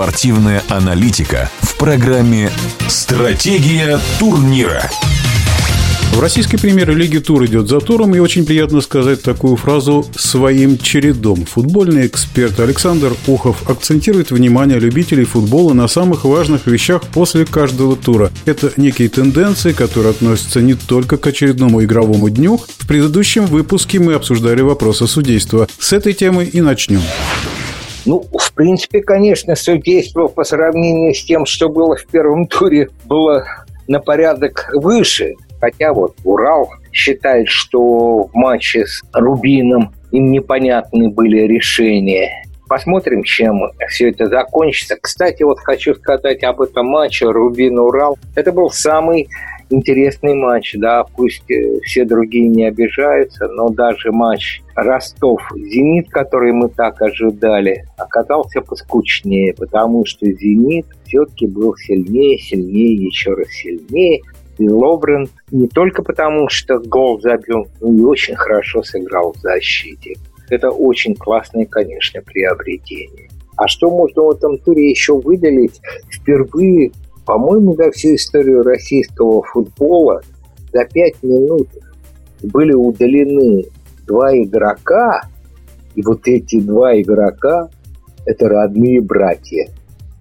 Спортивная аналитика в программе «Стратегия турнира». В российской премьер-лиге тур идет за туром, и очень приятно сказать такую фразу «своим чередом». Футбольный эксперт Александр Ухов акцентирует внимание любителей футбола на самых важных вещах после каждого тура. Это некие тенденции, которые относятся не только к очередному игровому дню. В предыдущем выпуске мы обсуждали вопросы судейства. С этой темы и начнем. Ну, в принципе, конечно, судейство по сравнению с тем, что было в первом туре, было на порядок выше. Хотя вот Урал считает, что в матче с Рубином им непонятны были решения. Посмотрим, чем все это закончится. Кстати, вот хочу сказать об этом матче Рубин-Урал. Это был самый интересный матч, да, пусть э, все другие не обижаются, но даже матч Ростов-Зенит, который мы так ожидали, оказался поскучнее, потому что Зенит все-таки был сильнее, сильнее, еще раз сильнее. И Ловрен не только потому, что гол забил, но и очень хорошо сыграл в защите. Это очень классное, конечно, приобретение. А что можно в этом туре еще выделить? Впервые, по-моему, за всю историю российского футбола за пять минут были удалены два игрока, и вот эти два игрока – это родные братья.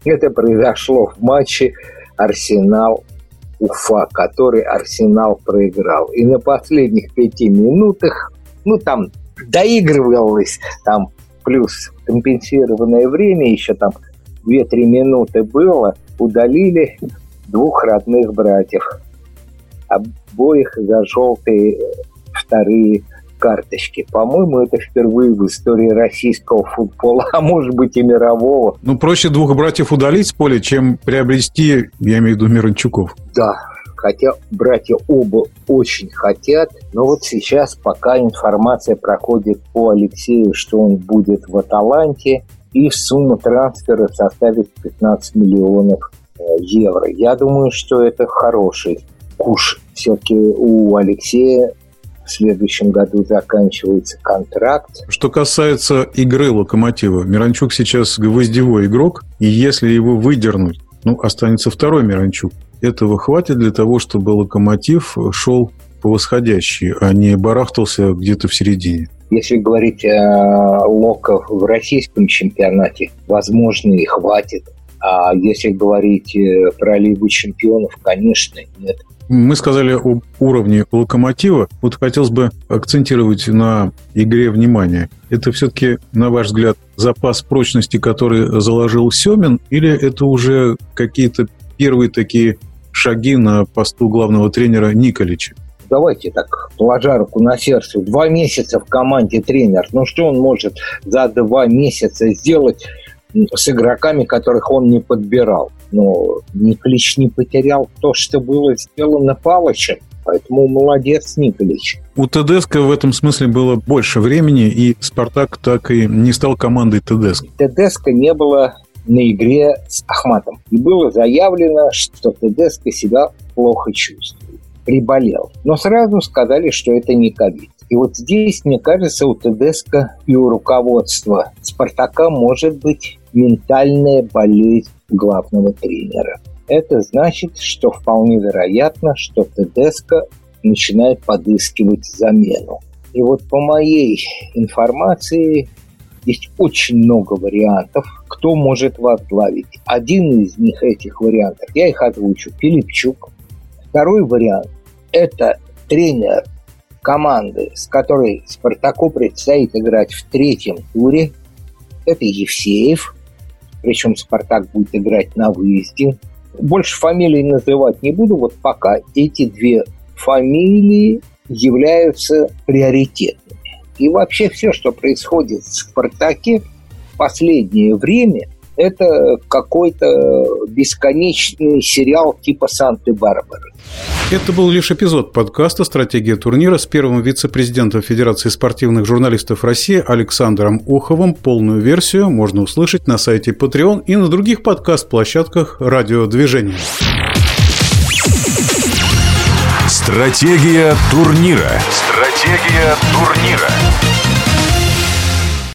Это произошло в матче Арсенал Уфа, который Арсенал проиграл. И на последних пяти минутах, ну там доигрывалось, там плюс компенсированное время, еще там 2-3 минуты было, удалили двух родных братьев. Обоих за желтые вторые карточки. По-моему, это впервые в истории российского футбола, а может быть и мирового. Ну, проще двух братьев удалить с поля, чем приобрести, я имею в виду, Миранчуков. Да, хотя братья оба очень хотят, но вот сейчас пока информация проходит по Алексею, что он будет в Аталанте, и сумма трансфера составит 15 миллионов э, евро. Я думаю, что это хороший куш. Все-таки у Алексея в следующем году заканчивается контракт. Что касается игры «Локомотива», Миранчук сейчас гвоздевой игрок, и если его выдернуть, ну, останется второй Миранчук. Этого хватит для того, чтобы «Локомотив» шел по восходящей, а не барахтался где-то в середине. Если говорить о Лока в российском чемпионате, возможно, и хватит. А если говорить э, про Лигу чемпионов, конечно, нет. Мы сказали об уровне локомотива. Вот хотелось бы акцентировать на игре внимания. Это все-таки, на ваш взгляд, запас прочности, который заложил Семин, или это уже какие-то первые такие шаги на посту главного тренера Николича? давайте так, положа руку на сердце, два месяца в команде тренер, ну что он может за два месяца сделать с игроками, которых он не подбирал? Но Николич не потерял то, что было сделано Палычем. Поэтому молодец Николич. У ТДСК в этом смысле было больше времени, и «Спартак» так и не стал командой ТДСК. ТДСК не было на игре с Ахматом. И было заявлено, что ТДСК себя плохо чувствует, приболел. Но сразу сказали, что это не ковид. И вот здесь, мне кажется, у ТДСК и у руководства «Спартака» может быть ментальная болезнь главного тренера. Это значит, что вполне вероятно, что Тедеско начинает подыскивать замену. И вот по моей информации есть очень много вариантов, кто может возглавить. Один из них, этих вариантов, я их озвучу, Филипчук. Второй вариант – это тренер команды, с которой Спартаку предстоит играть в третьем туре. Это Евсеев – причем «Спартак» будет играть на выезде. Больше фамилий называть не буду, вот пока эти две фамилии являются приоритетными. И вообще все, что происходит в «Спартаке» в последнее время – это какой-то бесконечный сериал типа «Санты-Барбары». Это был лишь эпизод подкаста «Стратегия турнира» с первым вице-президентом Федерации спортивных журналистов России Александром Уховым. Полную версию можно услышать на сайте Patreon и на других подкаст-площадках радиодвижения. Стратегия турнира. Стратегия турнира.